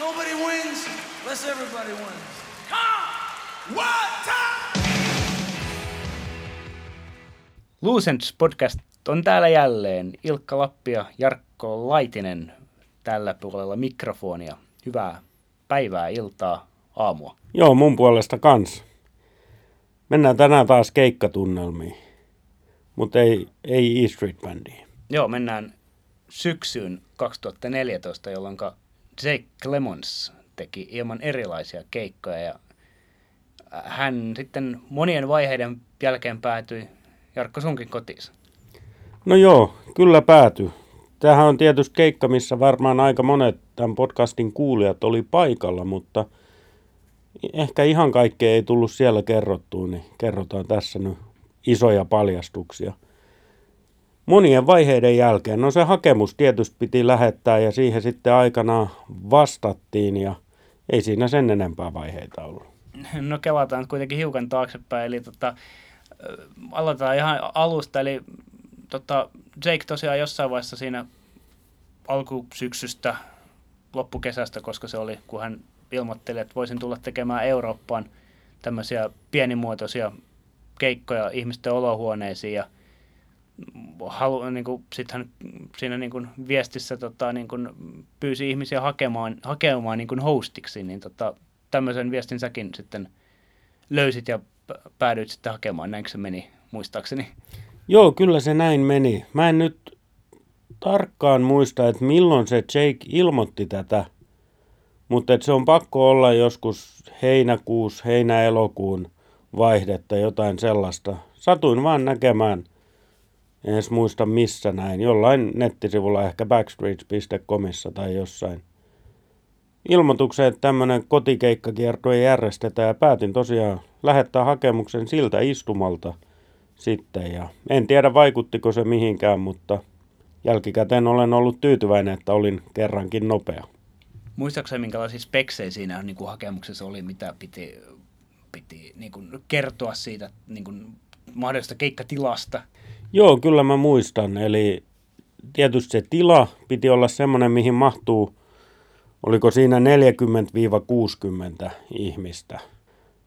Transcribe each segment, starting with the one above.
Nobody wins unless everybody wins. Come! What time? Lucents podcast on täällä jälleen. Ilkka Lappi ja Jarkko Laitinen tällä puolella mikrofonia. Hyvää päivää, iltaa, aamua. Joo, mun puolesta kans. Mennään tänään taas keikkatunnelmiin, mutta ei, ei E-Street Bandiin. Joo, mennään syksyyn 2014, jolloin Jake Clemons teki ilman erilaisia keikkoja ja hän sitten monien vaiheiden jälkeen päätyi Jarkko sunkin kotiinsa. No joo, kyllä pääty. Tämähän on tietysti keikka, missä varmaan aika monet tämän podcastin kuulijat oli paikalla, mutta ehkä ihan kaikkea ei tullut siellä kerrottua, niin kerrotaan tässä nyt isoja paljastuksia. Monien vaiheiden jälkeen, no se hakemus tietysti piti lähettää ja siihen sitten aikanaan vastattiin ja ei siinä sen enempää vaiheita ollut. No kelataan kuitenkin hiukan taaksepäin, eli tota, aloitetaan ihan alusta, eli tota, Jake tosiaan jossain vaiheessa siinä alkusyksystä, loppukesästä, koska se oli, kun hän ilmoitteli, että voisin tulla tekemään Eurooppaan tämmöisiä pienimuotoisia keikkoja ihmisten olohuoneisiin ja halu, niin kuin, sit hän siinä niin kuin viestissä tota, niin kuin pyysi ihmisiä hakemaan, hakemaan niin kuin hostiksi, niin tota, tämmöisen viestin säkin sitten löysit ja päädyit sitten hakemaan, näinkö se meni muistaakseni? Joo, kyllä se näin meni. Mä en nyt tarkkaan muista, että milloin se Jake ilmoitti tätä, mutta se on pakko olla joskus heinäkuus, heinä-elokuun vaihdetta, jotain sellaista. Satuin vaan näkemään, en edes muista missä näin, jollain nettisivulla, ehkä backstreet.comissa tai jossain. Ilmoituksen, että tämmöinen kotikeikkakiertue järjestetään ja päätin tosiaan lähettää hakemuksen siltä istumalta sitten. Ja en tiedä vaikuttiko se mihinkään, mutta jälkikäteen olen ollut tyytyväinen, että olin kerrankin nopea. Muistaakseni minkälaisia speksejä siinä niin kuin hakemuksessa oli, mitä piti, piti niin kuin kertoa siitä niin kuin mahdollisesta keikkatilasta? Joo, kyllä mä muistan. Eli tietysti se tila piti olla semmoinen, mihin mahtuu, oliko siinä 40-60 ihmistä.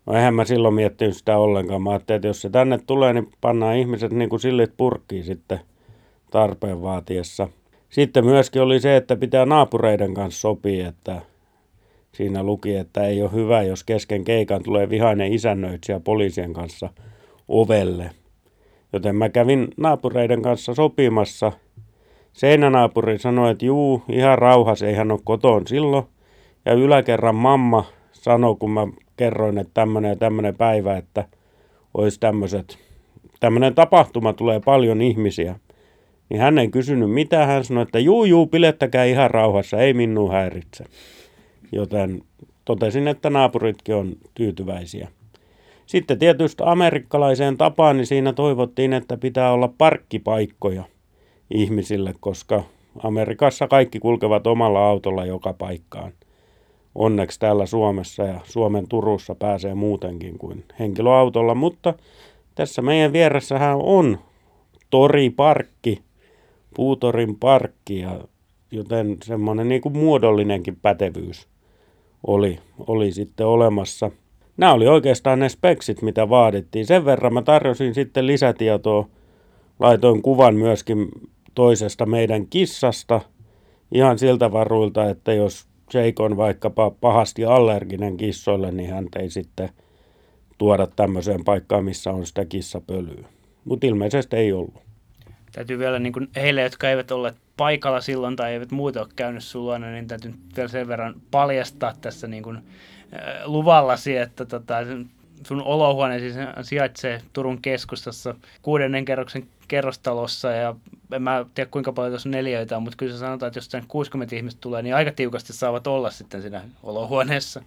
No eihän mä silloin miettinyt sitä ollenkaan. Mä ajattelin, että jos se tänne tulee, niin pannaan ihmiset niin kuin sillit purkkiin sitten tarpeen vaatiessa. Sitten myöskin oli se, että pitää naapureiden kanssa sopia, että siinä luki, että ei ole hyvä, jos kesken keikan tulee vihainen isännöitsijä poliisien kanssa ovelle. Joten mä kävin naapureiden kanssa sopimassa. Seinänaapuri sanoi, että juu, ihan rauhas, ei hän ole kotoon silloin. Ja yläkerran mamma sanoi, kun mä kerroin, että tämmöinen ja tämmöinen päivä, että olisi tämmöiset, tämmöinen tapahtuma tulee paljon ihmisiä. Niin hän ei kysynyt mitä, hän sanoi, että juu, juu, pilettäkää ihan rauhassa, ei minun häiritse. Joten totesin, että naapuritkin on tyytyväisiä. Sitten tietysti amerikkalaiseen tapaan, niin siinä toivottiin, että pitää olla parkkipaikkoja ihmisille, koska Amerikassa kaikki kulkevat omalla autolla joka paikkaan. Onneksi täällä Suomessa ja Suomen Turussa pääsee muutenkin kuin henkilöautolla, mutta tässä meidän vieressähän on toriparkki, puutorin parkki, ja joten semmoinen niin kuin muodollinenkin pätevyys oli, oli sitten olemassa – nämä oli oikeastaan ne speksit, mitä vaadittiin. Sen verran mä tarjosin sitten lisätietoa. Laitoin kuvan myöskin toisesta meidän kissasta ihan siltä varuilta, että jos Jake on vaikkapa pahasti allerginen kissoille, niin hän ei sitten tuoda tämmöiseen paikkaan, missä on sitä kissapölyä. Mutta ilmeisesti ei ollut. Täytyy vielä niin kuin heille, jotka eivät olleet paikalla silloin tai eivät muuta ole käynyt sulla, niin täytyy vielä sen verran paljastaa tässä niin kuin luvallasi, että tota, sun olohuone siis sijaitsee Turun keskustassa kuudennen kerroksen kerrostalossa ja en mä tiedä kuinka paljon tuossa neljöitä on, mutta kyllä sanotaan, että jos sen 60 ihmistä tulee, niin aika tiukasti saavat olla sitten siinä olohuoneessa.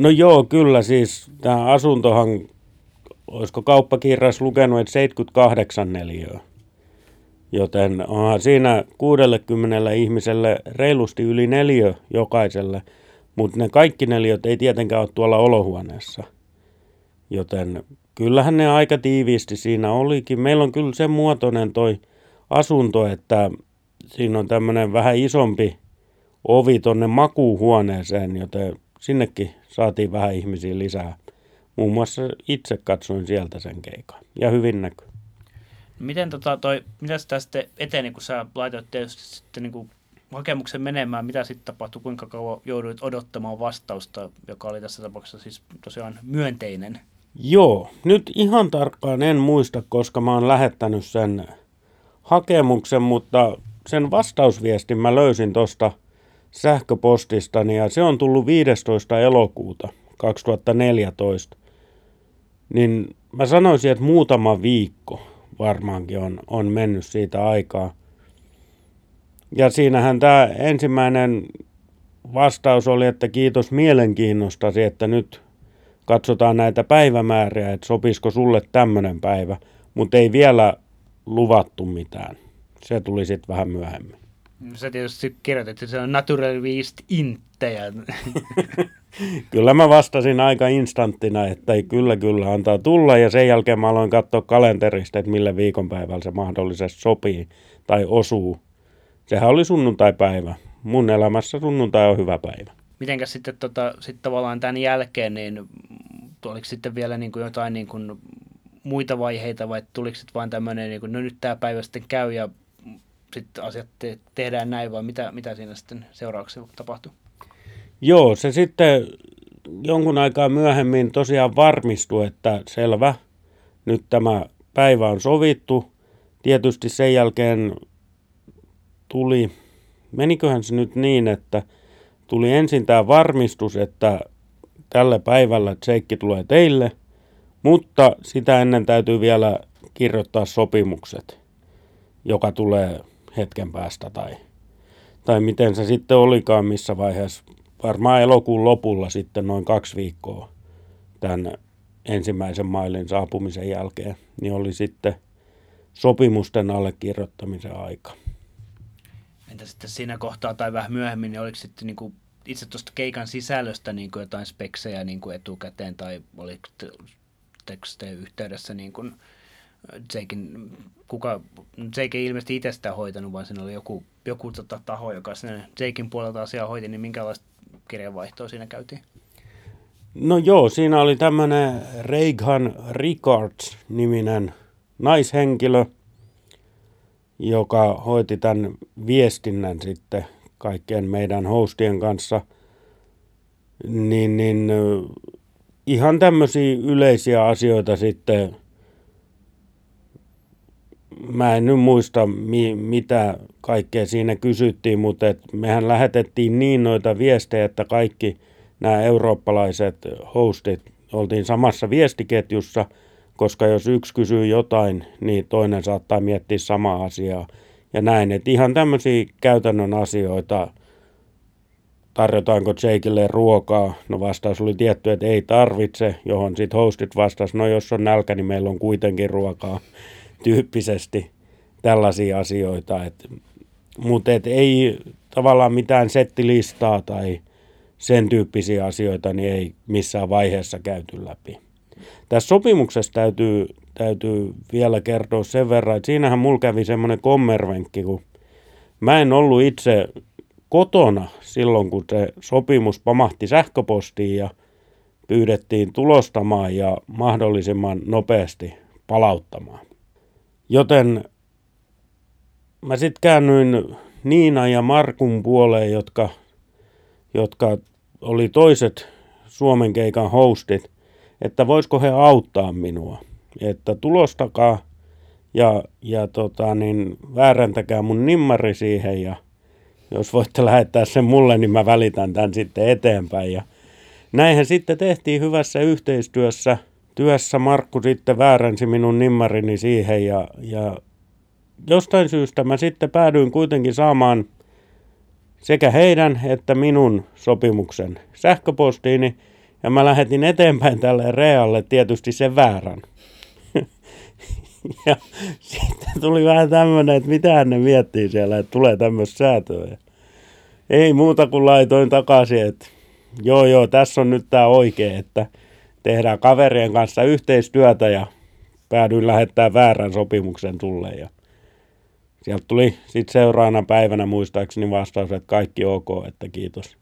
No joo, kyllä siis tämä asuntohan, olisiko kauppakirjas lukenut, että 78 neliöä. Joten onhan siinä 60 ihmiselle reilusti yli neljä jokaiselle – mutta ne kaikki neliöt ei tietenkään ole tuolla olohuoneessa. Joten kyllähän ne aika tiiviisti siinä olikin. Meillä on kyllä sen muotoinen toi asunto, että siinä on tämmöinen vähän isompi ovi tonne makuuhuoneeseen, joten sinnekin saatiin vähän ihmisiä lisää. Muun muassa itse katsoin sieltä sen keikan ja hyvin näkyy. Miten tota toi, mitä sitä sitten eteni, kun sä laitoit tietysti sitten niin kuin hakemuksen menemään, mitä sitten tapahtui, kuinka kauan jouduit odottamaan vastausta, joka oli tässä tapauksessa siis tosiaan myönteinen? Joo, nyt ihan tarkkaan en muista, koska mä oon lähettänyt sen hakemuksen, mutta sen vastausviestin mä löysin tuosta sähköpostistani ja se on tullut 15. elokuuta 2014. Niin mä sanoisin, että muutama viikko varmaankin on, on mennyt siitä aikaa. Ja siinähän tämä ensimmäinen vastaus oli, että kiitos mielenkiinnostasi, että nyt katsotaan näitä päivämääriä, että sopisiko sulle tämmöinen päivä, mutta ei vielä luvattu mitään. Se tuli sitten vähän myöhemmin. Sä tietysti kirjoitit, että se on naturalist inttejä. kyllä mä vastasin aika instanttina, että ei kyllä kyllä antaa tulla ja sen jälkeen mä aloin katsoa kalenterista, että millä viikonpäivällä se mahdollisesti sopii tai osuu. Sehän oli sunnuntaipäivä. Mun elämässä sunnuntai on hyvä päivä. Mitenkäs sitten tota, sit tavallaan tämän jälkeen, niin oliko sitten vielä niin kuin jotain niin kuin muita vaiheita vai tuliko sitten vain tämmöinen, niin kuin, no nyt tämä päivä sitten käy ja sitten asiat te- tehdään näin vai mitä, mitä siinä sitten seurauksena tapahtui? Joo, se sitten jonkun aikaa myöhemmin tosiaan varmistui, että selvä, nyt tämä päivä on sovittu. Tietysti sen jälkeen tuli, meniköhän se nyt niin, että tuli ensin tämä varmistus, että tällä päivällä Tseikki tulee teille, mutta sitä ennen täytyy vielä kirjoittaa sopimukset, joka tulee hetken päästä tai, tai miten se sitten olikaan missä vaiheessa. Varmaan elokuun lopulla sitten noin kaksi viikkoa tämän ensimmäisen mailin saapumisen jälkeen, niin oli sitten sopimusten allekirjoittamisen aika. Entä sitten siinä kohtaa tai vähän myöhemmin, niin oliko sitten niin kuin itse tuosta keikan sisällöstä niin kuin jotain speksejä niin kuin etukäteen tai oliko teksteen yhteydessä niin kuin Jakein, kuka, Jake ei ilmeisesti itse sitä hoitanut, vaan siinä oli joku, joku tota, taho, joka sinne Jakein puolelta asiaa hoiti, niin minkälaista kirjanvaihtoa siinä käytiin? No joo, siinä oli tämmöinen Reagan Ricards-niminen naishenkilö, joka hoiti tämän viestinnän sitten kaikkien meidän hostien kanssa. Niin, niin ihan tämmöisiä yleisiä asioita sitten – mä en nyt muista, mi, mitä kaikkea siinä kysyttiin, mutta et mehän lähetettiin niin noita viestejä, että kaikki nämä eurooppalaiset hostit oltiin samassa viestiketjussa, koska jos yksi kysyy jotain, niin toinen saattaa miettiä samaa asiaa. Ja näin, että ihan tämmöisiä käytännön asioita, tarjotaanko Jakeille ruokaa, no vastaus oli tietty, että ei tarvitse, johon sitten hostit vastasi, no jos on nälkä, niin meillä on kuitenkin ruokaa tyyppisesti tällaisia asioita. Et, mutta et ei tavallaan mitään settilistaa tai sen tyyppisiä asioita niin ei missään vaiheessa käyty läpi. Tässä sopimuksessa täytyy, täytyy vielä kertoa sen verran, että siinähän mulla kävi semmoinen kommervenkki, kun mä en ollut itse kotona silloin, kun se sopimus pamahti sähköpostiin ja pyydettiin tulostamaan ja mahdollisimman nopeasti palauttamaan. Joten mä sitten käännyin Niina ja Markun puoleen, jotka, jotka oli toiset Suomen keikan hostit, että voisiko he auttaa minua. Että tulostakaa ja, ja tota, niin, vääräntäkää mun nimmari siihen ja jos voitte lähettää sen mulle, niin mä välitän tämän sitten eteenpäin. Ja näinhän sitten tehtiin hyvässä yhteistyössä – työssä Markku sitten vääränsi minun nimmarini siihen ja, ja jostain syystä mä sitten päädyin kuitenkin saamaan sekä heidän että minun sopimuksen sähköpostiini ja mä lähetin eteenpäin tälle Realle tietysti sen väärän. ja sitten tuli vähän tämmöinen, että mitä ne miettii siellä, että tulee tämmöistä säätöä. Ei muuta kuin laitoin takaisin, että joo joo, tässä on nyt tämä oikea, että – tehdään kaverien kanssa yhteistyötä ja päädyin lähettää väärän sopimuksen sulle. Ja sieltä tuli sitten seuraavana päivänä muistaakseni vastaus, että kaikki ok, että kiitos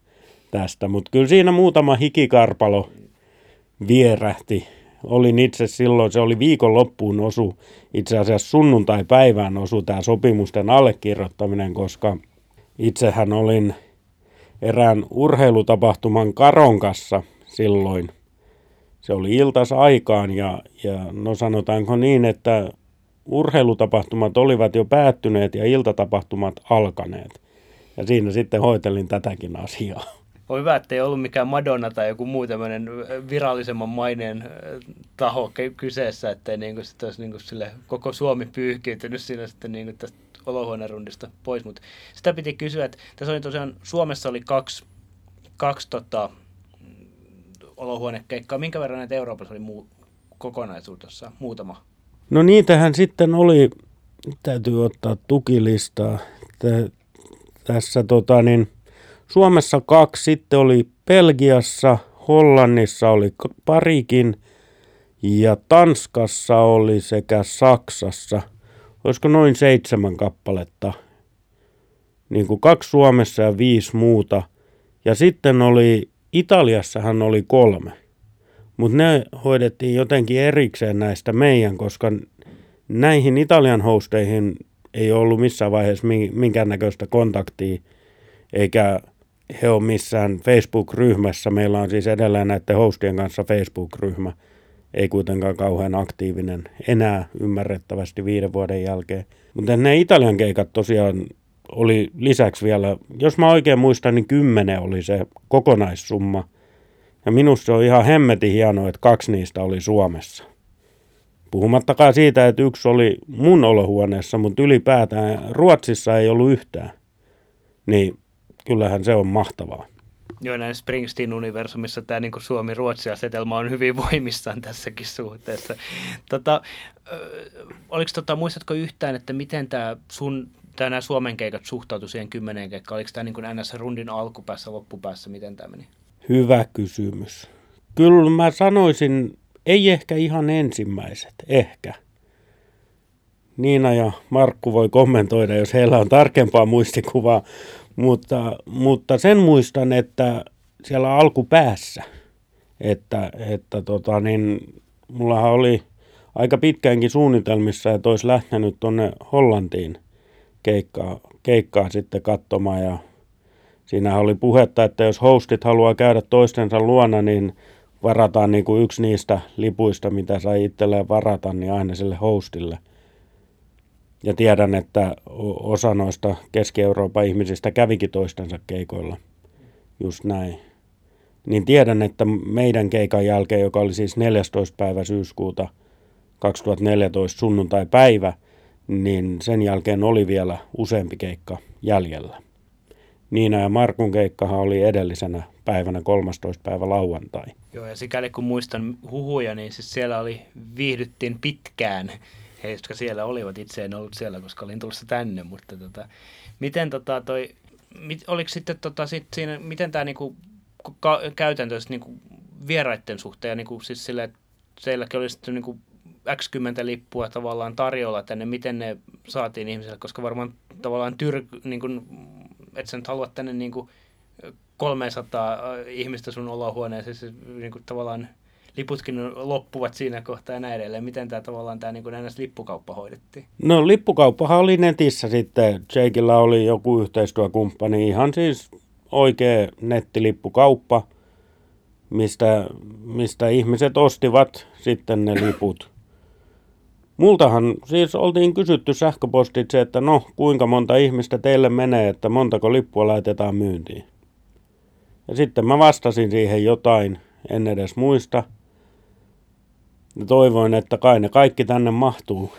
tästä. Mutta kyllä siinä muutama hikikarpalo vierähti. Olin itse silloin, se oli viikonloppuun osu, itse asiassa sunnuntai-päivään osu tämä sopimusten allekirjoittaminen, koska itsehän olin erään urheilutapahtuman karonkassa silloin. Se oli iltas aikaan ja, ja no sanotaanko niin, että urheilutapahtumat olivat jo päättyneet ja iltatapahtumat alkaneet. Ja siinä sitten hoitelin tätäkin asiaa. On hyvä, että ei ollut mikään Madonna tai joku muu tämmöinen virallisemman maineen taho kyseessä, että niin kuin, olisi niin kuin sille koko Suomi pyyhkiytynyt siinä sitten niin kuin tästä olohuonerundista pois. Mutta sitä piti kysyä, että tässä oli tosiaan, Suomessa oli kaksi, kaksi tota, olohuonekeikkaa. Minkä verran näitä Euroopassa oli muu, kokonaisuudessa? Muutama No niitähän sitten oli, täytyy ottaa tukilistaa. Tä, tässä tota niin, Suomessa kaksi, sitten oli Belgiassa, Hollannissa oli parikin ja Tanskassa oli sekä Saksassa. Olisiko noin seitsemän kappaletta. Niin kuin kaksi Suomessa ja viisi muuta. Ja sitten oli, Italiassahan oli kolme. Mutta ne hoidettiin jotenkin erikseen näistä meidän, koska näihin Italian hosteihin ei ollut missään vaiheessa minkäännäköistä kontaktia, eikä he ole missään Facebook-ryhmässä. Meillä on siis edelleen näiden hostien kanssa Facebook-ryhmä, ei kuitenkaan kauhean aktiivinen enää ymmärrettävästi viiden vuoden jälkeen. Mutta ne Italian keikat tosiaan oli lisäksi vielä, jos mä oikein muistan, niin kymmenen oli se kokonaissumma – ja minusta on ihan hemmetin hienoa, että kaksi niistä oli Suomessa. Puhumattakaan siitä, että yksi oli mun olohuoneessa, mutta ylipäätään Ruotsissa ei ollut yhtään. Niin kyllähän se on mahtavaa. Joo, näin Springsteen-universumissa tämä niin Suomi-Ruotsi-asetelma on hyvin voimissaan tässäkin suhteessa. Tota, oliko, tota, muistatko yhtään, että miten tämä sun tämä nämä Suomen keikat suhtautui siihen kymmeneen keikkaan? Oliko tämä niin kuin NS-rundin alkupäässä, loppupäässä, miten tämä meni? Hyvä kysymys. Kyllä mä sanoisin, ei ehkä ihan ensimmäiset, ehkä. Niina ja Markku voi kommentoida, jos heillä on tarkempaa muistikuvaa, mutta, mutta sen muistan, että siellä alkupäässä, että, että tota, niin, mullahan oli aika pitkäänkin suunnitelmissa, että olisi lähtenyt tuonne Hollantiin keikkaa, keikkaa sitten katsomaan ja Siinä oli puhetta, että jos hostit haluaa käydä toistensa luona, niin varataan niin kuin yksi niistä lipuista, mitä sai itselleen varata, niin aina sille hostille. Ja tiedän, että osa noista Keski-Euroopan ihmisistä kävikin toistensa keikoilla. Just näin. Niin tiedän, että meidän keikan jälkeen, joka oli siis 14. päivä syyskuuta 2014 sunnuntai-päivä, niin sen jälkeen oli vielä useampi keikka jäljellä. Niina ja Markun keikkahan oli edellisenä päivänä 13. päivä lauantai. Joo, ja sikäli kun muistan huhuja, niin siis siellä oli, viihdyttiin pitkään he, jotka siellä olivat. Itse en ollut siellä, koska olin tulossa tänne, mutta tota, miten tota toi, mit, oliko sitten tota, sit siinä, miten tämä niinku, ka, käytäntö niinku, vieraiden suhteen, niinku, siis sille, että teilläkin oli sitten niinku, X10 lippua tavallaan tarjolla tänne, miten ne saatiin ihmisille, koska varmaan tavallaan tyr, niin että sä nyt haluat tänne niin kuin 300 äh, ihmistä sun olohuoneeseen, siis niin tavallaan liputkin loppuvat siinä kohtaa ja näin edelleen. Miten tämä tavallaan tämä niin NS-lippukauppa hoidettiin? No lippukauppahan oli netissä sitten. Jakeilla oli joku yhteistyökumppani, ihan siis oikea nettilippukauppa, mistä, mistä ihmiset ostivat sitten ne liput. Multahan siis oltiin kysytty sähköpostitse, että no kuinka monta ihmistä teille menee, että montako lippua laitetaan myyntiin. Ja sitten mä vastasin siihen jotain, en edes muista. Ja toivoin, että kai ne kaikki tänne mahtuu.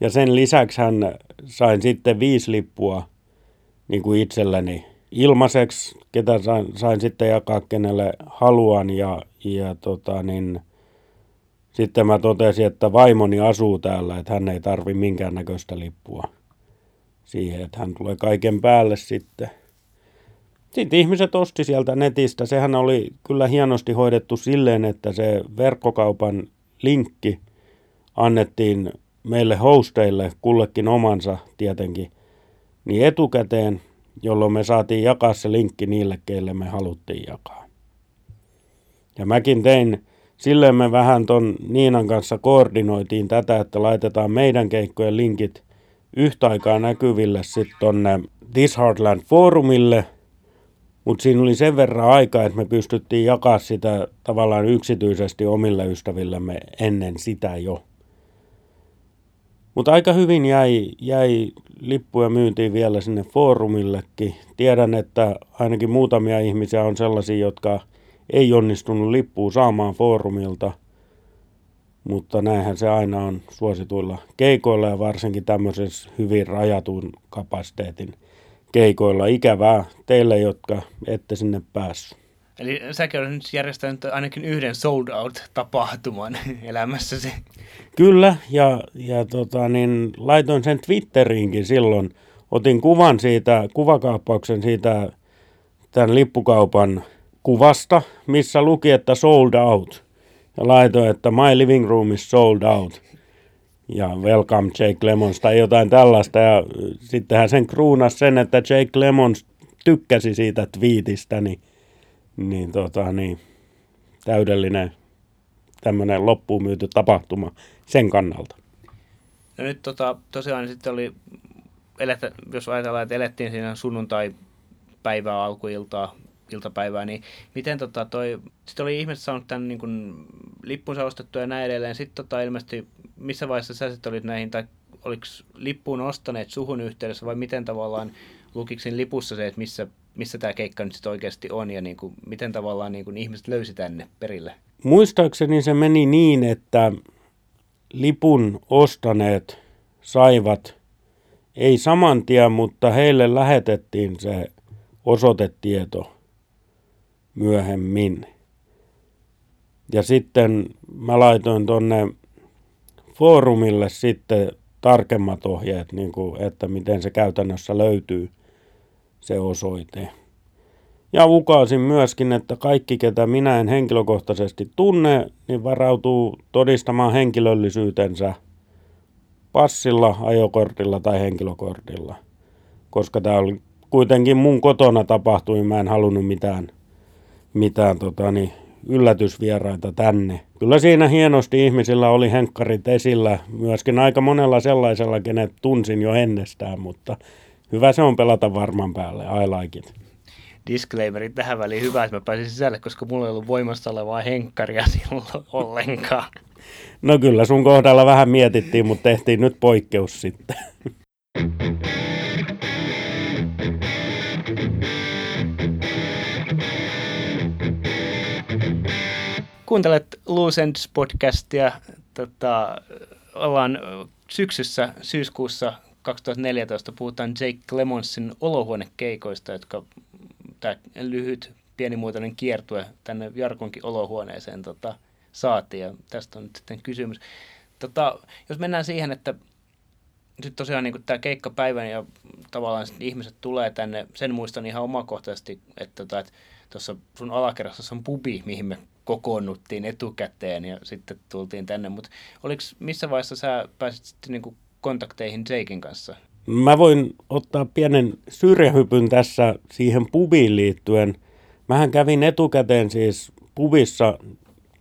Ja sen lisäksi hän sain sitten viisi lippua niin kuin itselleni ilmaiseksi, ketä sain, sain sitten jakaa kenelle haluan ja, ja tota niin, sitten mä totesin, että vaimoni asuu täällä, että hän ei tarvi minkäännäköistä lippua siihen, että hän tulee kaiken päälle sitten. Sitten ihmiset osti sieltä netistä. Sehän oli kyllä hienosti hoidettu silleen, että se verkkokaupan linkki annettiin meille hosteille, kullekin omansa tietenkin, niin etukäteen, jolloin me saatiin jakaa se linkki niille, keille me haluttiin jakaa. Ja mäkin tein, silleen me vähän ton Niinan kanssa koordinoitiin tätä, että laitetaan meidän keikkojen linkit yhtä aikaa näkyville sitten tonne This Heartland Forumille, mutta siinä oli sen verran aikaa, että me pystyttiin jakaa sitä tavallaan yksityisesti omille ystävillemme ennen sitä jo. Mutta aika hyvin jäi, jäi lippuja myyntiin vielä sinne foorumillekin. Tiedän, että ainakin muutamia ihmisiä on sellaisia, jotka ei onnistunut lippua saamaan foorumilta, mutta näinhän se aina on suosituilla keikoilla ja varsinkin tämmöisessä hyvin rajatun kapasiteetin keikoilla. Ikävää teille, jotka ette sinne päässyt. Eli säkin olet nyt järjestänyt ainakin yhden sold out-tapahtuman elämässäsi. Kyllä, ja, ja tota, niin, laitoin sen Twitteriinkin silloin. Otin kuvan siitä, kuvakaappauksen siitä tämän lippukaupan kuvasta, missä luki, että sold out. Ja laitoin, että my living room is sold out. Ja welcome Jake Lemons tai jotain tällaista. Ja sittenhän sen kruunas sen, että Jake Lemons tykkäsi siitä twiitistä, niin, niin, tota, niin täydellinen tämmöinen loppuun myyty tapahtuma sen kannalta. No nyt tota, tosiaan sitten oli, eletä, jos ajatellaan, että elettiin siinä sunnuntai-päivää alkuiltaa, iltapäivää, niin miten tota toi, sitten oli ihmiset saanut tämän niin kuin, lippunsa ostettua ja näin edelleen, sitten tota, ilmeisesti, missä vaiheessa sä sitten olit näihin, tai oliko lippuun ostaneet suhun yhteydessä, vai miten tavallaan lukiksin lipussa se, että missä, missä tämä keikka nyt sitten oikeasti on, ja niin kuin, miten tavallaan niin kuin ihmiset löysi tänne perille? Muistaakseni se meni niin, että lipun ostaneet saivat, ei saman tien, mutta heille lähetettiin se osoitetieto myöhemmin. Ja sitten mä laitoin tonne foorumille sitten tarkemmat ohjeet, niin kuin, että miten se käytännössä löytyy se osoite. Ja ukaasin myöskin, että kaikki, ketä minä en henkilökohtaisesti tunne, niin varautuu todistamaan henkilöllisyytensä passilla, ajokortilla tai henkilökortilla. Koska tämä oli kuitenkin mun kotona tapahtui, mä en halunnut mitään, mitään tota, niin, yllätysvieraita tänne. Kyllä siinä hienosti ihmisillä oli henkkarit esillä, myöskin aika monella sellaisella, kenet tunsin jo ennestään, mutta hyvä se on pelata varman päälle, I like it disclaimeri tähän väliin hyvä, että mä pääsin sisälle, koska mulla ei ollut voimassa olevaa henkkaria silloin ollenkaan. No kyllä sun kohdalla vähän mietittiin, mutta tehtiin nyt poikkeus sitten. Kuuntelet Loose Ends podcastia. Tota, ollaan syksyssä, syyskuussa 2014 puhutaan Jake Clemonsin olohuonekeikoista, jotka tämä lyhyt pienimuotoinen kiertue tänne Jarkonkin olohuoneeseen tota, saatiin ja tästä on nyt sitten kysymys. Tota, jos mennään siihen, että sitten tosiaan niin tämä keikkapäivän ja tavallaan ihmiset tulee tänne, sen muistan ihan omakohtaisesti, että tuossa tota, että sun alakerrassa on pubi, mihin me kokoonnuttiin etukäteen ja sitten tultiin tänne, mutta oliko missä vaiheessa sä pääsit sitten niin kontakteihin Jakein kanssa? Mä voin ottaa pienen syrjähypyn tässä siihen pubiin liittyen. Mähän kävin etukäteen siis pubissa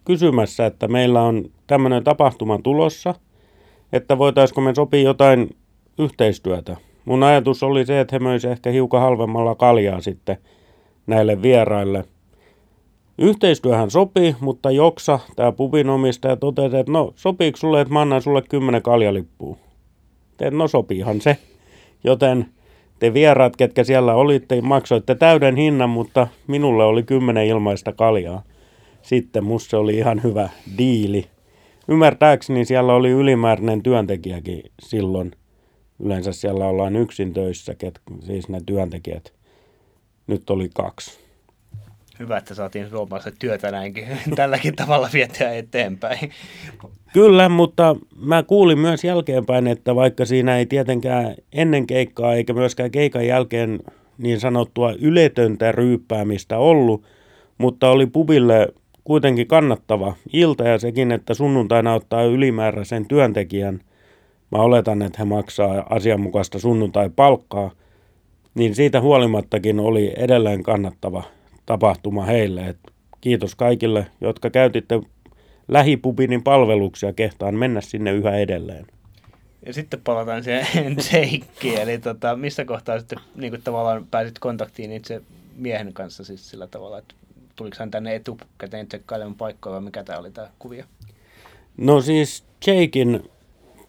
kysymässä, että meillä on tämmöinen tapahtuma tulossa, että voitaisiko me sopia jotain yhteistyötä. Mun ajatus oli se, että he möisivät ehkä hiukan halvemmalla kaljaa sitten näille vieraille. Yhteistyöhän sopii, mutta Joksa, tämä pubin omistaja, totesi, että no sopiiko sulle, että mä annan sulle kymmenen kaljalippua. Teet, no sopiihan se. Joten te vieraat, ketkä siellä olitte, maksoitte täyden hinnan, mutta minulle oli kymmenen ilmaista kaljaa. Sitten musta oli ihan hyvä diili. Ymmärtääkseni siellä oli ylimääräinen työntekijäkin silloin. Yleensä siellä ollaan yksin töissä, ket, siis ne työntekijät. Nyt oli kaksi. Hyvä, että saatiin suomalaista työtä näinkin tälläkin tavalla vietyä eteenpäin. Kyllä, mutta mä kuulin myös jälkeenpäin, että vaikka siinä ei tietenkään ennen keikkaa eikä myöskään keikan jälkeen niin sanottua yletöntä ryyppäämistä ollut, mutta oli pubille kuitenkin kannattava ilta ja sekin, että sunnuntaina ottaa ylimääräisen työntekijän, mä oletan, että he maksaa asianmukaista sunnuntai-palkkaa, niin siitä huolimattakin oli edelleen kannattava tapahtuma heille. Et kiitos kaikille, jotka käytitte lähipubinin palveluksia, kehtaan mennä sinne yhä edelleen. Ja sitten palataan siihen Jakein, eli tota, missä kohtaa sitten niin kuin tavallaan pääsit kontaktiin itse miehen kanssa siis sillä tavalla, että tuliko hän tänne etukäteen tsekkailemaan paikkoja vai mikä tämä oli tämä kuvio? No siis Jakein,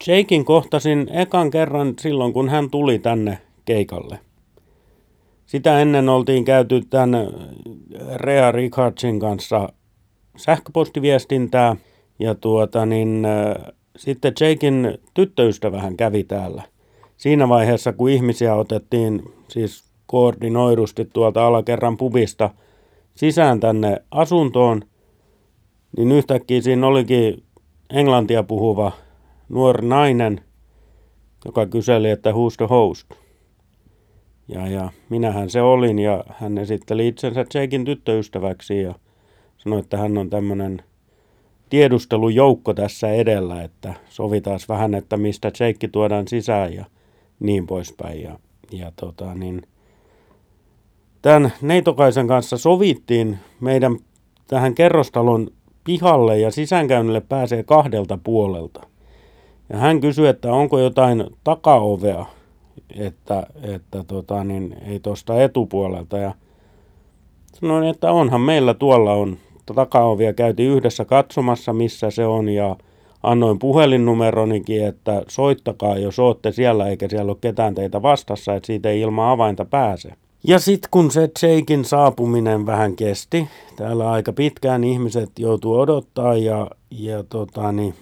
Jakein kohtasin ekan kerran silloin, kun hän tuli tänne keikalle. Sitä ennen oltiin käyty tämän Rea Richardsin kanssa sähköpostiviestintää ja tuota niin, sitten Jakein tyttöystävähän kävi täällä. Siinä vaiheessa, kun ihmisiä otettiin siis koordinoidusti tuolta alakerran pubista sisään tänne asuntoon, niin yhtäkkiä siinä olikin englantia puhuva nuori nainen, joka kyseli, että who's the host. Ja, ja minähän se olin ja hän esitteli itsensä Jakein tyttöystäväksi ja sanoi, että hän on tämmöinen tiedustelujoukko tässä edellä, että sovitaan vähän, että mistä Jake tuodaan sisään ja niin poispäin. Ja, ja tota, niin, tämän Neitokaisen kanssa sovittiin meidän tähän kerrostalon pihalle ja sisäänkäynnille pääsee kahdelta puolelta. Ja hän kysyi, että onko jotain takaovea, että, että tota, niin, ei tuosta etupuolelta. Ja sanoin, että onhan meillä tuolla on takaovia. Käytiin yhdessä katsomassa, missä se on ja annoin puhelinnumeronikin, että soittakaa, jos olette siellä eikä siellä ole ketään teitä vastassa, että siitä ei ilman avainta pääse. Ja sitten kun se Jakein saapuminen vähän kesti, täällä aika pitkään ihmiset joutuu odottaa ja, ja tota, niin,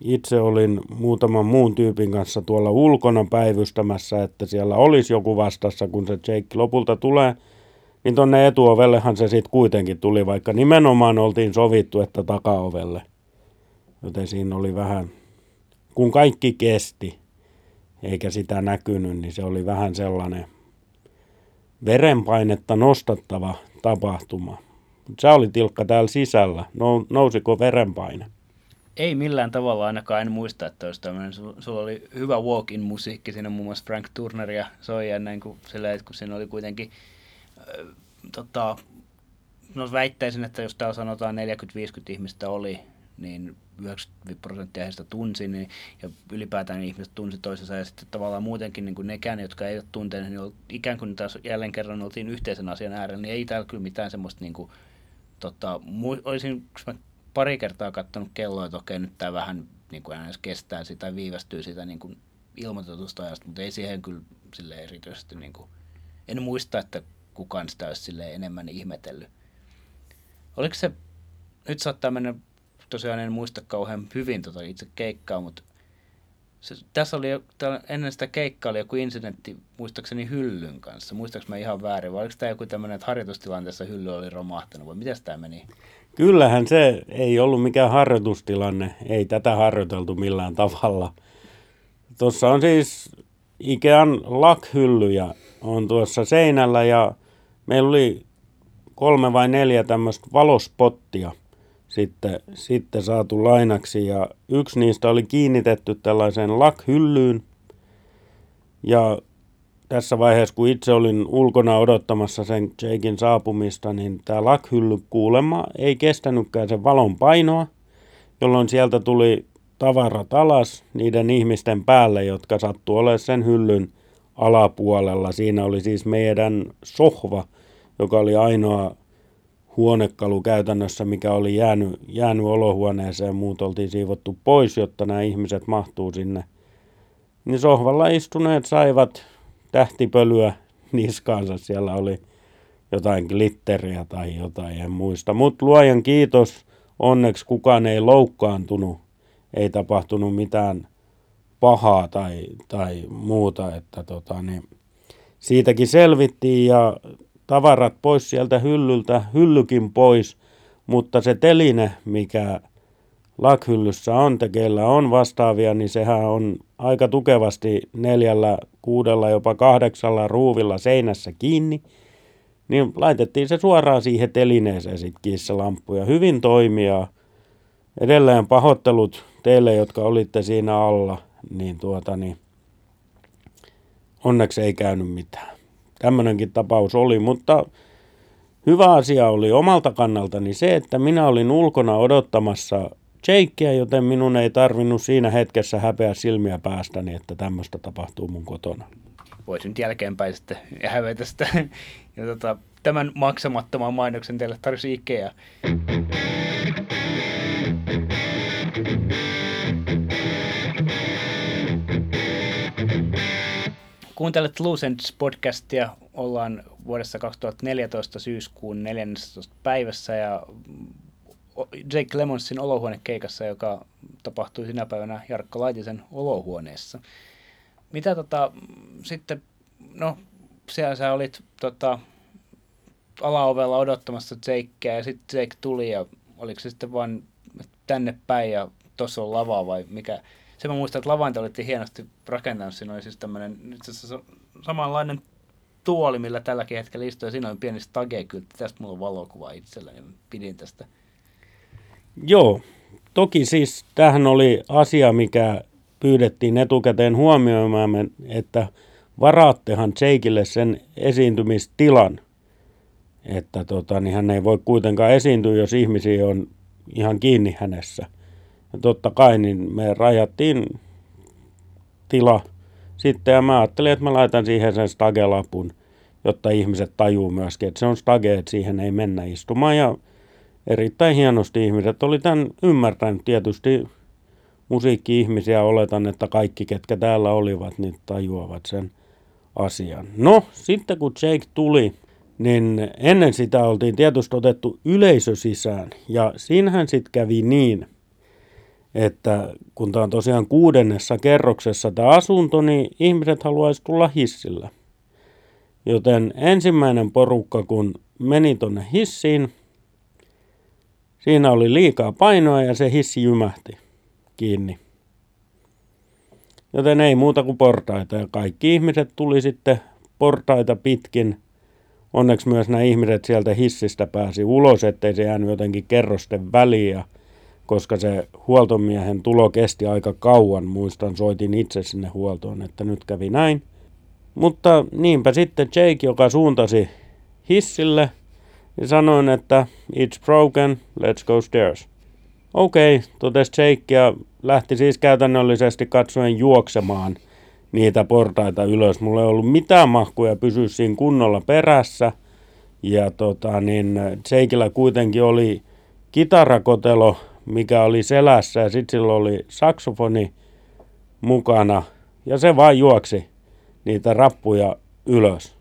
itse olin muutaman muun tyypin kanssa tuolla ulkona päivystämässä, että siellä olisi joku vastassa, kun se Jake lopulta tulee, niin tonne etuovellehan se sitten kuitenkin tuli, vaikka nimenomaan oltiin sovittu, että takaovelle. Joten siinä oli vähän, kun kaikki kesti, eikä sitä näkynyt, niin se oli vähän sellainen verenpainetta nostattava tapahtuma. Se oli tilkka täällä sisällä. Nousiko verenpaine? Ei millään tavalla ainakaan, en muista, että olisi tämmöinen, sulla oli hyvä walk-in musiikki, siinä muun muassa Frank Turneria soi ja näin kuin silleen, kun siinä oli kuitenkin, äh, tota, no väittäisin, että jos täällä sanotaan 40-50 ihmistä oli, niin 90 prosenttia heistä tunsi, niin, ja ylipäätään niin ihmiset tunsi toisensa, ja sitten tavallaan muutenkin niin kuin nekään, jotka eivät tunteneet, niin ikään kuin taas jälleen kerran oltiin yhteisen asian äärellä, niin ei täällä kyllä mitään semmoista, niin kuin, tota, mu- olisin, kun pari kertaa katsonut kelloa, että okei, nyt tämä vähän niin kuin edes kestää sitä viivästyy sitä niin kuin ilmoitetusta ajasta, mutta ei siihen kyllä sille erityisesti, niin kuin, en muista, että kukaan sitä olisi sille enemmän ihmetellyt. Oliko se, nyt saattaa mennä, tosiaan en muista kauhean hyvin tota itse keikkaa, mutta se, tässä oli, ennen sitä keikkaa oli joku incidentti, muistaakseni hyllyn kanssa. Muistaaks mä ihan väärin, vai oliko tämä joku tämmöinen, että harjoitustilanteessa hylly oli romahtanut, vai miten tämä meni? Kyllähän se ei ollut mikään harjoitustilanne, ei tätä harjoiteltu millään tavalla. Tuossa on siis Ikean lakhyllyjä on tuossa seinällä ja meillä oli kolme vai neljä tämmöistä valospottia sitten, sitten saatu lainaksi ja yksi niistä oli kiinnitetty tällaiseen lakhyllyyn ja tässä vaiheessa, kun itse olin ulkona odottamassa sen Jakein saapumista, niin tämä lakhylly kuulemma ei kestänytkään sen valon painoa, jolloin sieltä tuli tavarat alas niiden ihmisten päälle, jotka sattu olemaan sen hyllyn alapuolella. Siinä oli siis meidän sohva, joka oli ainoa huonekalu käytännössä, mikä oli jäänyt, jäänyt olohuoneeseen. Muut oltiin siivottu pois, jotta nämä ihmiset mahtuu sinne. Niin sohvalla istuneet saivat tähtipölyä niskaansa. Siellä oli jotain glitteriä tai jotain, en muista. Mutta luojan kiitos, onneksi kukaan ei loukkaantunut, ei tapahtunut mitään pahaa tai, tai muuta. Että tota, niin, siitäkin selvittiin ja tavarat pois sieltä hyllyltä, hyllykin pois, mutta se teline, mikä lakhyllyssä on, tekeillä on vastaavia, niin sehän on aika tukevasti neljällä, kuudella, jopa kahdeksalla ruuvilla seinässä kiinni. Niin laitettiin se suoraan siihen telineeseen sitten kissalamppu ja hyvin toimia. Edelleen pahoittelut teille, jotka olitte siinä alla. niin tuota niin, onneksi ei käynyt mitään. Tämmöinenkin tapaus oli, mutta hyvä asia oli omalta kannaltani se, että minä olin ulkona odottamassa Jakeä, joten minun ei tarvinnut siinä hetkessä häpeä silmiä päästäni, että tämmöistä tapahtuu mun kotona. Voisin nyt jälkeenpäin sitten hävetä sitä. Ja tota, tämän maksamattoman mainoksen teille tarjosi Ikea. Kuuntelet Ends podcastia. Ollaan vuodessa 2014 syyskuun 14. päivässä ja Jake Lemonsin olohuonekeikassa, joka tapahtui sinä päivänä Jarkko Laitisen olohuoneessa. Mitä tota, sitten, no siellä sä olit tota, alaovella odottamassa Jakea ja sitten Jake tuli ja oliko se sitten vaan tänne päin ja tuossa on lava vai mikä? Se mä muistan, että lavante olitte hienosti rakentanut. Siinä oli siis tämmöinen samanlainen tuoli, millä tälläkin hetkellä istuu ja siinä on pieni stage-kyltti. Tästä mulla on valokuva itselläni, pidin tästä. Joo, toki siis tähän oli asia, mikä pyydettiin etukäteen huomioimaan, että varaattehan Jakeille sen esiintymistilan, että tota, niin hän ei voi kuitenkaan esiintyä, jos ihmisiä on ihan kiinni hänessä. Ja totta kai niin me rajattiin tila sitten ja mä ajattelin, että mä laitan siihen sen stagelapun, jotta ihmiset tajuu myöskin, että se on stage, että siihen ei mennä istumaan. Ja erittäin hienosti ihmiset oli tämän ymmärtänyt. Tietysti musiikki-ihmisiä oletan, että kaikki, ketkä täällä olivat, niin tajuavat sen asian. No, sitten kun Jake tuli, niin ennen sitä oltiin tietysti otettu yleisö sisään. Ja siinähän sitten kävi niin, että kun tämä on tosiaan kuudennessa kerroksessa tämä asunto, niin ihmiset haluaisi tulla hissillä. Joten ensimmäinen porukka, kun meni tuonne hissiin, Siinä oli liikaa painoa ja se hissi jymähti kiinni. Joten ei muuta kuin portaita ja kaikki ihmiset tuli sitten portaita pitkin. Onneksi myös nämä ihmiset sieltä hissistä pääsi ulos, ettei se jäänyt jotenkin kerrosten väliä, koska se huoltomiehen tulo kesti aika kauan. Muistan, soitin itse sinne huoltoon, että nyt kävi näin. Mutta niinpä sitten Jake, joka suuntasi hissille – ja sanoin, että it's broken, let's go stairs. Okei, okay, totesi Jake ja lähti siis käytännöllisesti katsoen juoksemaan niitä portaita ylös. Mulla ei ollut mitään mahkuja pysyä siinä kunnolla perässä. Ja tota, niin Jakeillä kuitenkin oli kitarakotelo, mikä oli selässä ja sitten sillä oli saksofoni mukana. Ja se vain juoksi niitä rappuja ylös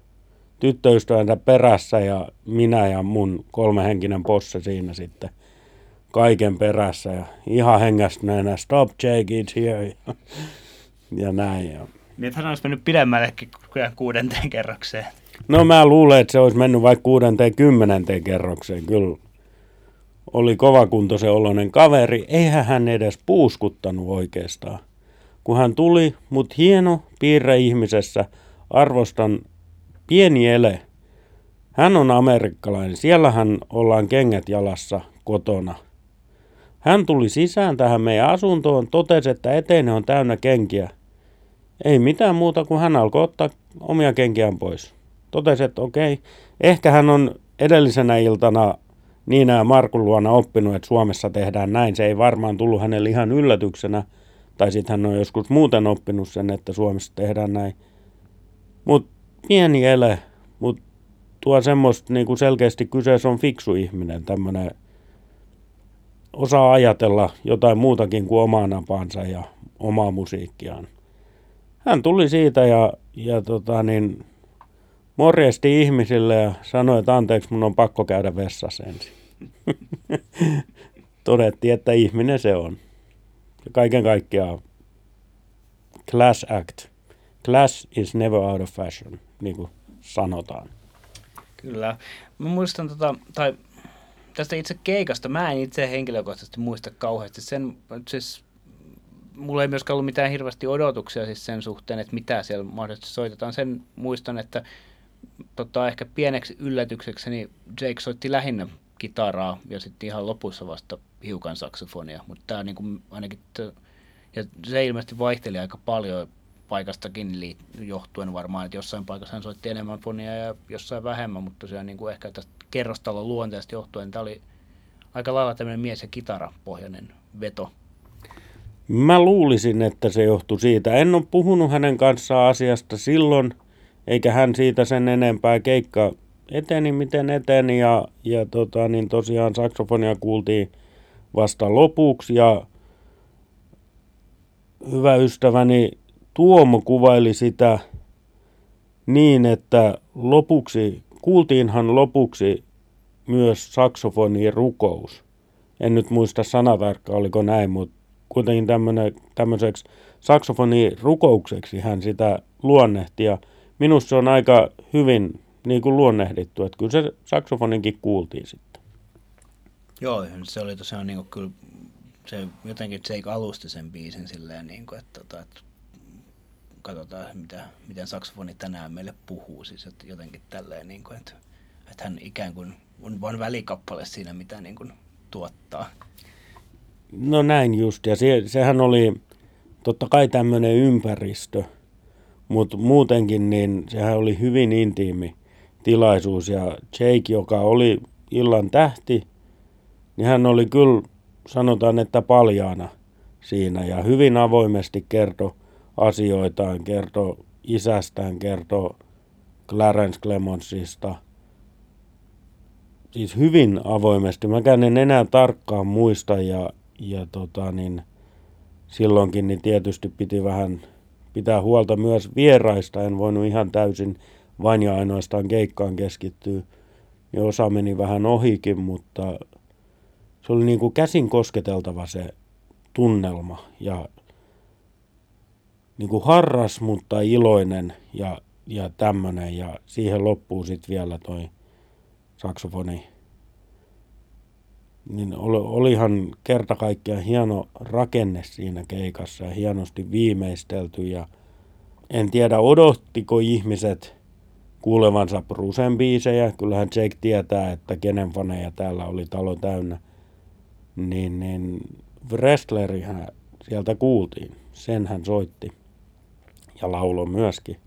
tyttöystävänsä perässä ja minä ja mun kolmehenkinen posse siinä sitten kaiken perässä ja ihan hengästyneenä stop Jake, it's here ja, ja näin. Ja. Niin hän olisi mennyt pidemmällekin kuin kuudenteen kerrokseen. No mä luulen, että se olisi mennyt vaikka kuudenteen kymmenenteen kerrokseen. Kyllä oli kovakuntoisen oloinen kaveri. Eihän hän edes puuskuttanut oikeastaan. Kun hän tuli, mut hieno piirre ihmisessä, arvostan Pieni ele. Hän on amerikkalainen. Siellähän ollaan kengät jalassa kotona. Hän tuli sisään tähän meidän asuntoon, totesi, että eteinen on täynnä kenkiä. Ei mitään muuta kuin hän alkoi ottaa omia kenkiään pois. Totesi, että okei, ehkä hän on edellisenä iltana Niina ja Markun luona oppinut, että Suomessa tehdään näin. Se ei varmaan tullut hänelle ihan yllätyksenä. Tai sitten hän on joskus muuten oppinut sen, että Suomessa tehdään näin. Mutta pieni ele, mutta tuo semmoista niin kuin selkeästi kyseessä on fiksu ihminen, tämmöinen osaa ajatella jotain muutakin kuin omaa napansa ja omaa musiikkiaan. Hän tuli siitä ja, ja tota niin, morjesti ihmisille ja sanoi, että anteeksi, mun on pakko käydä vessassa ensin. Todettiin, että ihminen se on. Ja kaiken kaikkiaan class act. Class is never out of fashion niin kuin sanotaan. Kyllä. Mä muistan, tota, tai tästä itse keikasta, mä en itse henkilökohtaisesti muista kauheasti sen, siis mulla ei myöskään ollut mitään hirveästi odotuksia siis sen suhteen, että mitä siellä mahdollisesti soitetaan. Sen muistan, että tota, ehkä pieneksi yllätyksekseni Jake soitti lähinnä kitaraa ja sitten ihan lopussa vasta hiukan saksofonia, mutta tämä niin ainakin Ja se ilmeisesti vaihteli aika paljon paikastakin johtuen varmaan, että jossain paikassa hän soitti enemmän fonia ja jossain vähemmän, mutta tosiaan niin kuin ehkä tästä kerrostalon luonteesta johtuen tämä oli aika lailla tämmöinen mies- ja kitarapohjainen veto. Mä luulisin, että se johtui siitä. En ole puhunut hänen kanssaan asiasta silloin, eikä hän siitä sen enempää. Keikka eteni miten eteni ja, ja tota, niin tosiaan saksofonia kuultiin vasta lopuksi ja hyvä ystäväni Tuomo kuvaili sitä niin, että lopuksi, kuultiinhan lopuksi myös saksofoniin rukous. En nyt muista sanatarkka, oliko näin, mutta kuitenkin tämmöiseksi saksofoniin rukoukseksi hän sitä luonnehti. Ja minusta se on aika hyvin niin kuin luonnehdittu, että kyllä se saksofoninkin kuultiin sitten. Joo, se oli tosiaan niin kuin, kyllä se jotenkin Jake alusti sen biisin silleen, niin kuin, että, että, että katsotaan, mitä, miten saksofoni tänään meille puhuu. Siis että jotenkin tälleen, niin kuin, että, että hän ikään kuin on vain välikappale siinä, mitä niin kuin, tuottaa. No näin just, ja se, sehän oli totta kai tämmöinen ympäristö, mutta muutenkin niin sehän oli hyvin intiimi tilaisuus. Ja Jake, joka oli illan tähti, niin hän oli kyllä, sanotaan, että paljaana siinä ja hyvin avoimesti kertoi asioitaan, kertoi isästään, kertoi Clarence Clemonsista. Siis hyvin avoimesti. Mä en enää tarkkaan muista ja, ja tota niin, silloinkin niin tietysti piti vähän pitää huolta myös vieraista. En voinut ihan täysin vain ja ainoastaan keikkaan keskittyä. Ja osa meni vähän ohikin, mutta se oli niin kuin käsin kosketeltava se tunnelma ja niin kuin harras, mutta iloinen ja, ja tämmöinen. Ja siihen loppuu sitten vielä toi saksofoni. Niin olihan kerta kaikkiaan hieno rakenne siinä keikassa ja hienosti viimeistelty. Ja en tiedä, odottiko ihmiset kuulevansa Brucen biisejä. Kyllähän Jake tietää, että kenen faneja täällä oli talo täynnä. Niin, niin Wrestlerihän sieltä kuultiin. Sen hän soitti ja laulo myöskin.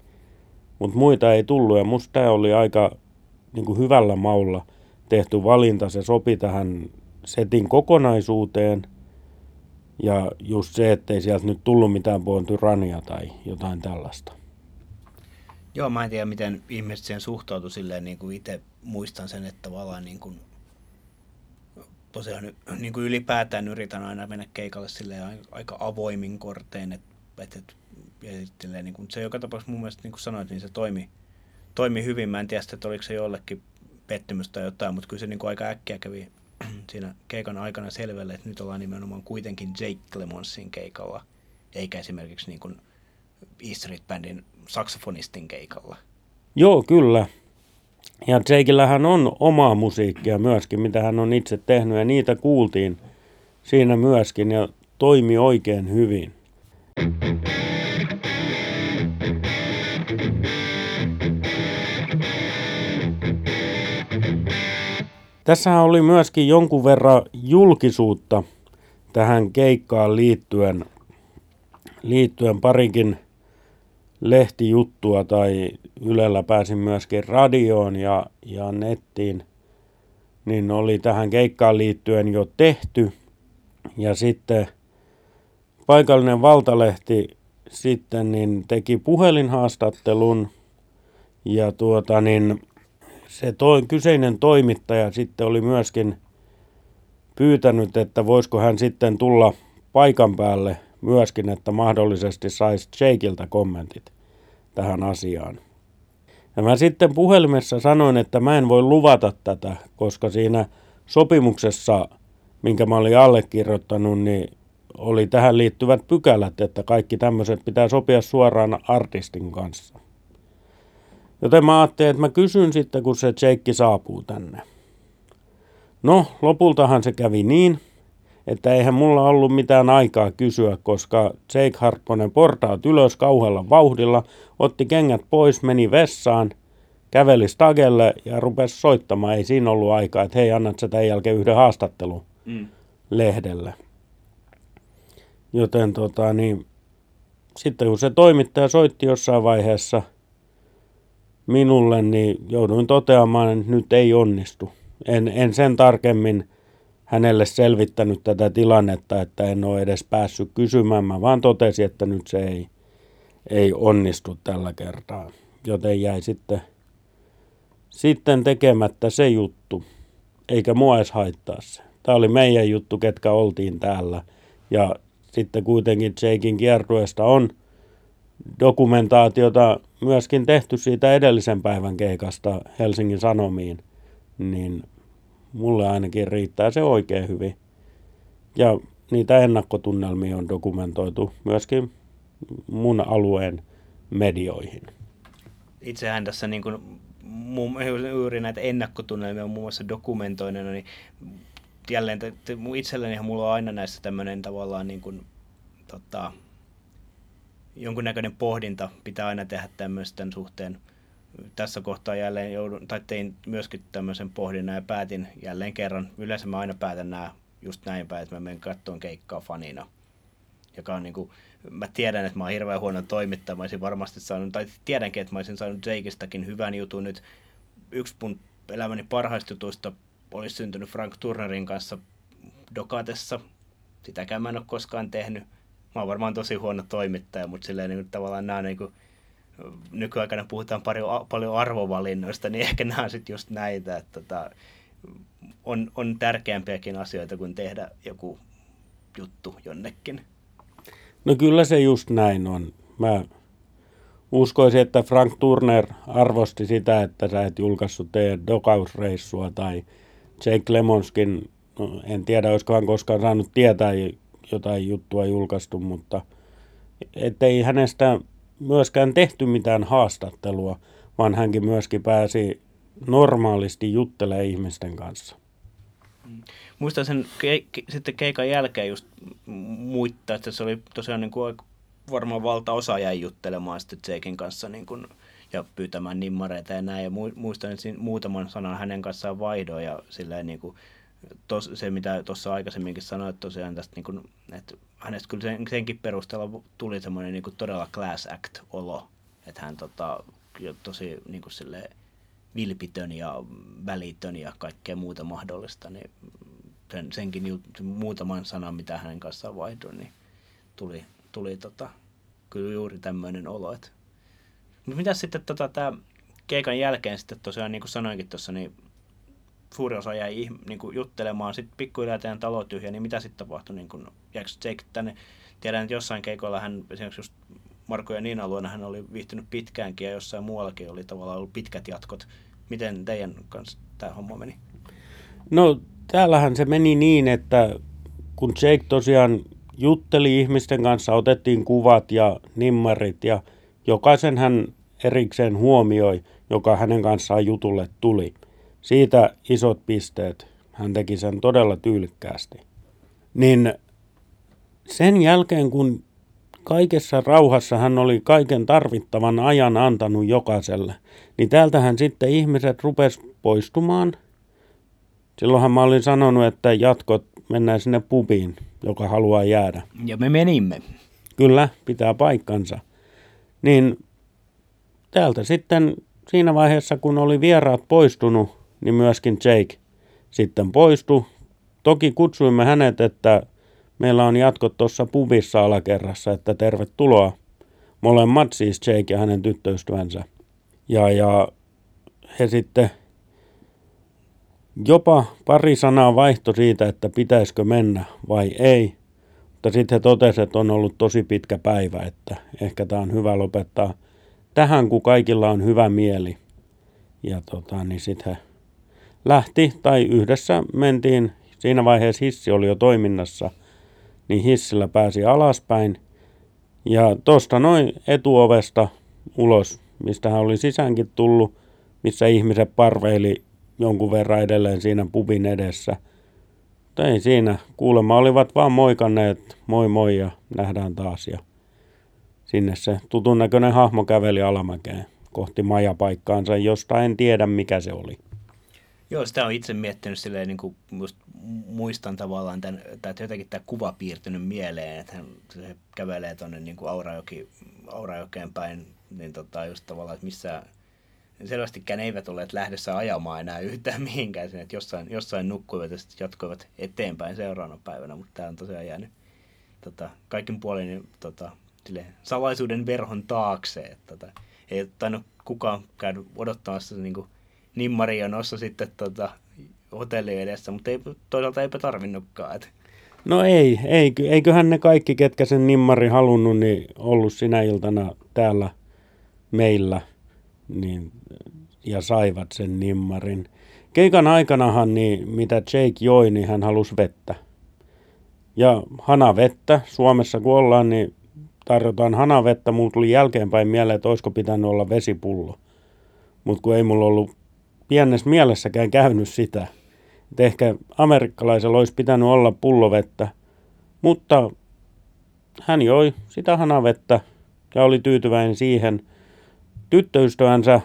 Mutta muita ei tullut ja musta tämä oli aika niin kuin hyvällä maulla tehty valinta. Se sopi tähän setin kokonaisuuteen ja just se, ettei sieltä nyt tullut mitään Tyrania tai jotain tällaista. Joo, mä en tiedä, miten ihmiset siihen suhtautuu silleen, niin kuin itse muistan sen, että tavallaan niin kuin, tosiaan niin kuin ylipäätään yritän aina mennä keikalle silleen aika avoimin kortein, että, että sitten niin kuin, se joka tapauksessa mun mielestä, niin kuin sanoit, niin se toimi, toimi hyvin. Mä en tiedä, että oliko se jollekin pettymys tai jotain, mutta kyllä se niin kuin aika äkkiä kävi siinä keikan aikana selvälle, että nyt ollaan nimenomaan kuitenkin Jake Clemonsin keikalla, eikä esimerkiksi niin kuin E Street Bandin saksofonistin keikalla. Joo, kyllä. Ja Jakeillähän on omaa musiikkia myöskin, mitä hän on itse tehnyt, ja niitä kuultiin siinä myöskin, ja toimi oikein hyvin. Tässä oli myöskin jonkun verran julkisuutta tähän keikkaan liittyen, liittyen parinkin lehtijuttua tai Ylellä pääsin myöskin radioon ja, ja nettiin, niin oli tähän keikkaan liittyen jo tehty. Ja sitten paikallinen valtalehti sitten niin teki puhelinhaastattelun ja tuota niin, se toi, kyseinen toimittaja sitten oli myöskin pyytänyt, että voisiko hän sitten tulla paikan päälle myöskin, että mahdollisesti saisi Jakeilta kommentit tähän asiaan. Ja mä sitten puhelimessa sanoin, että mä en voi luvata tätä, koska siinä sopimuksessa, minkä mä olin allekirjoittanut, niin oli tähän liittyvät pykälät, että kaikki tämmöiset pitää sopia suoraan artistin kanssa. Joten mä ajattelin, että mä kysyn sitten, kun se Jake saapuu tänne. No, lopultahan se kävi niin, että eihän mulla ollut mitään aikaa kysyä, koska Jake Harpponen portaat ylös kauhealla vauhdilla, otti kengät pois, meni vessaan, käveli stagelle ja rupesi soittamaan. Ei siinä ollut aikaa, että hei, annat sä tämän jälkeen yhden haastattelun mm. lehdelle. Joten tota, niin, sitten kun se toimittaja soitti jossain vaiheessa minulle, niin jouduin toteamaan, että nyt ei onnistu. En, en sen tarkemmin hänelle selvittänyt tätä tilannetta, että en ole edes päässyt kysymään. Mä vaan totesin, että nyt se ei, ei onnistu tällä kertaa. Joten jäi sitten, sitten tekemättä se juttu, eikä mua edes haittaa se. Tämä oli meidän juttu, ketkä oltiin täällä. Ja sitten kuitenkin Jakein kiertueesta on dokumentaatiota myöskin tehty siitä edellisen päivän keikasta Helsingin Sanomiin, niin mulle ainakin riittää se oikein hyvin. Ja niitä ennakkotunnelmia on dokumentoitu myöskin mun alueen medioihin. Itsehän tässä niin kuin, juuri näitä ennakkotunnelmia on muun muassa dokumentoineena, niin jälleen itselleni mulla on aina näissä tämmöinen tavallaan niin kuin, tota, jonkunnäköinen pohdinta pitää aina tehdä tämmöisten suhteen. Tässä kohtaa jälleen joudun, tai tein myöskin tämmöisen pohdinnan ja päätin jälleen kerran. Yleensä mä aina päätän nämä just näin päin, että mä menen kattoon keikkaa fanina. Joka on niin kuin, mä tiedän, että mä oon hirveän huono toimittaja. Mä olisin varmasti saanut, tai tiedänkin, että mä olisin saanut Jakeistakin hyvän jutun nyt. Yksi mun elämäni parhaista jutuista olisi syntynyt Frank Turnerin kanssa Dokatessa. Sitäkään mä en ole koskaan tehnyt. Mä oon varmaan tosi huono toimittaja, mutta silleen niin kuin, tavallaan nämä niin kuin, nykyaikana puhutaan paljon, paljon arvovalinnoista, niin ehkä nämä on sitten just näitä, että tota, on, on tärkeämpiäkin asioita kuin tehdä joku juttu jonnekin. No kyllä se just näin on. Mä uskoisin, että Frank Turner arvosti sitä, että sä et julkaissut teidän dokausreissua tai Jake Lemonskin, no, en tiedä olisikohan koskaan saanut tietää jotain juttua julkaistu, mutta ettei hänestä myöskään tehty mitään haastattelua, vaan hänkin myöskin pääsi normaalisti juttelemaan ihmisten kanssa. Muistan sen ke- sitten keikan jälkeen just muittaa, että se oli tosiaan niin kuin varmaan valtaosa jäi juttelemaan sitten Jakein kanssa niin kuin, ja pyytämään nimmareita ja näin. Ja muistan, että muutaman sanan hänen kanssaan vaihdoin ja silleen niin kuin, tos, se, mitä tuossa aikaisemminkin sanoit tosiaan tästä, niin kuin, että hänestä kyllä sen, senkin perusteella tuli semmoinen niin kuin todella class act-olo, että hän tota, tosi niin kuin silleen, vilpitön ja välitön ja kaikkea muuta mahdollista, niin sen, senkin muutaman sanan, mitä hänen kanssaan vaihdoin, niin tuli, tuli tota, kyllä juuri tämmöinen olo. Että. Mutta mitä sitten tota, tämä keikan jälkeen sitten tosiaan, niin kuin sanoinkin tuossa, niin suuri osa jäi niin kuin juttelemaan, sitten pikkuhiljaa teidän talo tyhjä, niin mitä sitten tapahtui? Niin kuin, jääkö Jake tänne? Tiedän, että jossain keikoilla hän, esimerkiksi just Marko ja Niina luona hän oli viihtynyt pitkäänkin ja jossain muuallakin oli tavallaan ollut pitkät jatkot. Miten teidän kanssa tämä homma meni? No täällähän se meni niin, että kun Jake tosiaan jutteli ihmisten kanssa, otettiin kuvat ja nimmarit ja jokaisen hän erikseen huomioi, joka hänen kanssaan jutulle tuli – siitä isot pisteet. Hän teki sen todella tyylikkäästi. Niin sen jälkeen, kun kaikessa rauhassa hän oli kaiken tarvittavan ajan antanut jokaiselle, niin täältähän sitten ihmiset rupes poistumaan. Silloinhan mä olin sanonut, että jatkot mennään sinne pubiin, joka haluaa jäädä. Ja me menimme. Kyllä, pitää paikkansa. Niin täältä sitten siinä vaiheessa, kun oli vieraat poistunut, niin myöskin Jake sitten poistui. Toki kutsuimme hänet, että meillä on jatkot tuossa pubissa alakerrassa, että tervetuloa. Molemmat siis Jake ja hänen tyttöystävänsä. Ja, ja he sitten jopa pari sanaa vaihto siitä, että pitäisikö mennä vai ei. Mutta sitten he totesivat, että on ollut tosi pitkä päivä, että ehkä tämä on hyvä lopettaa tähän, kun kaikilla on hyvä mieli. Ja tota, niin sitten he lähti tai yhdessä mentiin, siinä vaiheessa hissi oli jo toiminnassa, niin hissillä pääsi alaspäin. Ja tuosta noin etuovesta ulos, mistä hän oli sisäänkin tullut, missä ihmiset parveili jonkun verran edelleen siinä pubin edessä. Mutta ei siinä, kuulemma olivat vaan moikanneet, moi moi ja nähdään taas. Ja sinne se tutun näköinen hahmo käveli alamäkeen kohti majapaikkaansa, josta en tiedä mikä se oli. Joo, sitä on itse miettinyt silleen niin kuin muistan tavallaan tämän, tai jotenkin tämä kuva piirtynyt mieleen, että hän se kävelee tuonne niin kuin Aurajoki, Aurajokeen päin, niin tota, just tavallaan, että missä selvästikään eivät olleet lähdössä ajamaan enää yhtään mihinkään sinne, että jossain, jossain nukkuivat ja sitten jatkoivat eteenpäin seuraavana päivänä, mutta tämä on tosiaan jäänyt tota, kaikin puolin niin, tota, sille, salaisuuden verhon taakse, että tota, ei tainnut kukaan käydä odottamassa niin kuin, nimmarionossa sitten tota, hotelli edessä, mutta ei, toisaalta eipä tarvinnutkaan. Että. No ei, ei, eiköhän ne kaikki, ketkä sen nimmari halunnut, niin ollut sinä iltana täällä meillä niin, ja saivat sen nimmarin. Keikan aikanahan, niin, mitä Jake joi, niin hän halusi vettä. Ja hanavettä, Suomessa kun ollaan, niin tarjotaan hanavettä. Mulla tuli jälkeenpäin mieleen, että olisiko pitänyt olla vesipullo. Mutta kun ei mulla ollut pienessä mielessäkään käynyt sitä. Että ehkä amerikkalaisella olisi pitänyt olla pullovettä, mutta hän joi sitä hanavettä ja oli tyytyväinen siihen. Tyttöystävänsä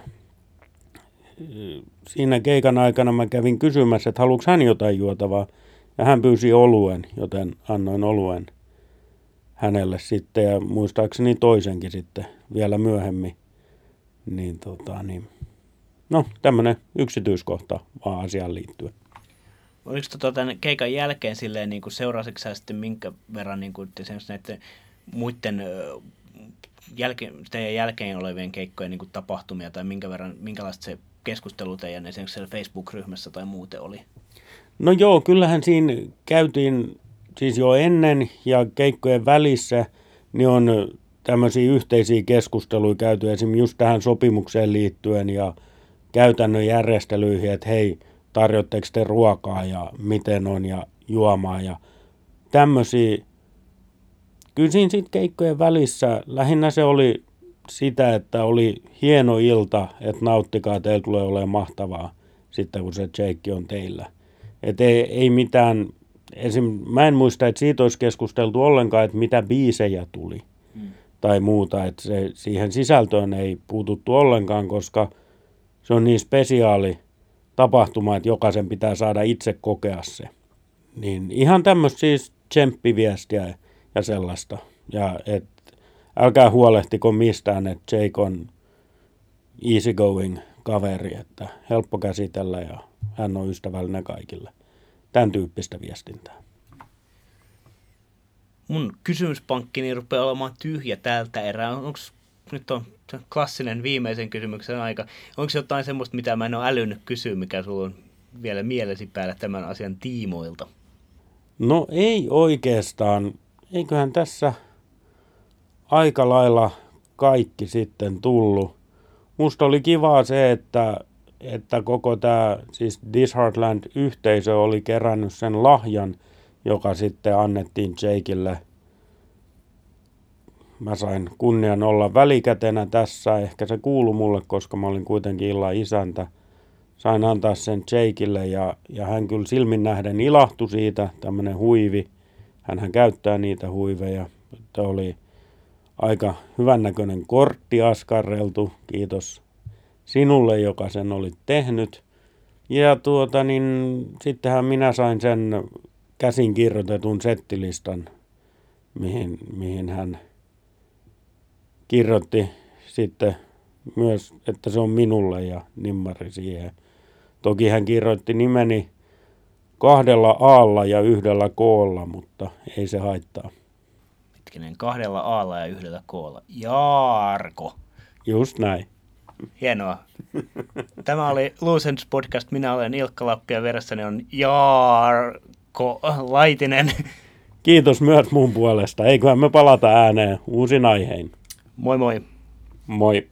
siinä keikan aikana mä kävin kysymässä, että haluatko hän jotain juotavaa. Ja hän pyysi oluen, joten annoin oluen hänelle sitten ja muistaakseni toisenkin sitten vielä myöhemmin. Niin tota niin. No, tämmöinen yksityiskohta vaan asiaan liittyen. Oliko tota tämän keikan jälkeen silleen niin kuin seuraasitko sitten minkä verran niin kuin, näiden muiden jälkeen, teidän jälkeen olevien keikkojen niin kuin tapahtumia tai minkä verran, minkälaista se keskustelu teidän esimerkiksi siellä Facebook-ryhmässä tai muuten oli? No joo, kyllähän siinä käytiin siis jo ennen ja keikkojen välissä, niin on tämmöisiä yhteisiä keskusteluja käyty esimerkiksi just tähän sopimukseen liittyen ja käytännön järjestelyihin, että hei, tarjotteko te ruokaa ja miten on ja juomaa ja tämmöisiä. Kyllä siinä sitten keikkojen välissä lähinnä se oli sitä, että oli hieno ilta, että nauttikaa, teillä tulee olemaan mahtavaa sitten kun se Jake on teillä. Et ei, ei mitään, esim, mä en muista, että siitä olisi keskusteltu ollenkaan, että mitä biisejä tuli hmm. tai muuta, että se, siihen sisältöön ei puututtu ollenkaan, koska – se on niin spesiaali tapahtuma, että jokaisen pitää saada itse kokea se. Niin ihan tämmöistä siis tsemppiviestiä ja sellaista. Ja et, älkää huolehtiko mistään, että Jake on easygoing kaveri, että helppo käsitellä ja hän on ystävällinen kaikille. Tämän tyyppistä viestintää. Mun kysymyspankkini rupeaa olemaan tyhjä tältä erää. Onko nyt on klassinen viimeisen kysymyksen aika. Onko jotain semmoista, mitä mä en ole älynyt kysyä, mikä sulla on vielä mielesi päällä tämän asian tiimoilta? No ei oikeastaan. Eiköhän tässä aika lailla kaikki sitten tullut. Musta oli kivaa se, että, että koko tämä siis Disheartland-yhteisö oli kerännyt sen lahjan, joka sitten annettiin Jakeille – mä sain kunnian olla välikätenä tässä. Ehkä se kuulu mulle, koska mä olin kuitenkin illan isäntä. Sain antaa sen Jakeille ja, ja hän kyllä silmin nähden ilahtui siitä, tämmöinen huivi. hän käyttää niitä huiveja. Tämä oli aika hyvännäköinen kortti askarreltu. Kiitos sinulle, joka sen oli tehnyt. Ja tuota, niin sittenhän minä sain sen käsin kirjoitetun settilistan, mihin, mihin hän kirjoitti sitten myös, että se on minulle ja nimmari siihen. Toki hän kirjoitti nimeni kahdella aalla ja yhdellä koolla, mutta ei se haittaa. Hetkinen, kahdella aalla ja yhdellä koolla. Jaarko. Just näin. Hienoa. Tämä oli Lucens Podcast. Minä olen Ilkka Lappi ja veressäni on Jaarko Laitinen. Kiitos myös mun puolesta. Eiköhän me palata ääneen uusin aihein. Moi moi. Moi.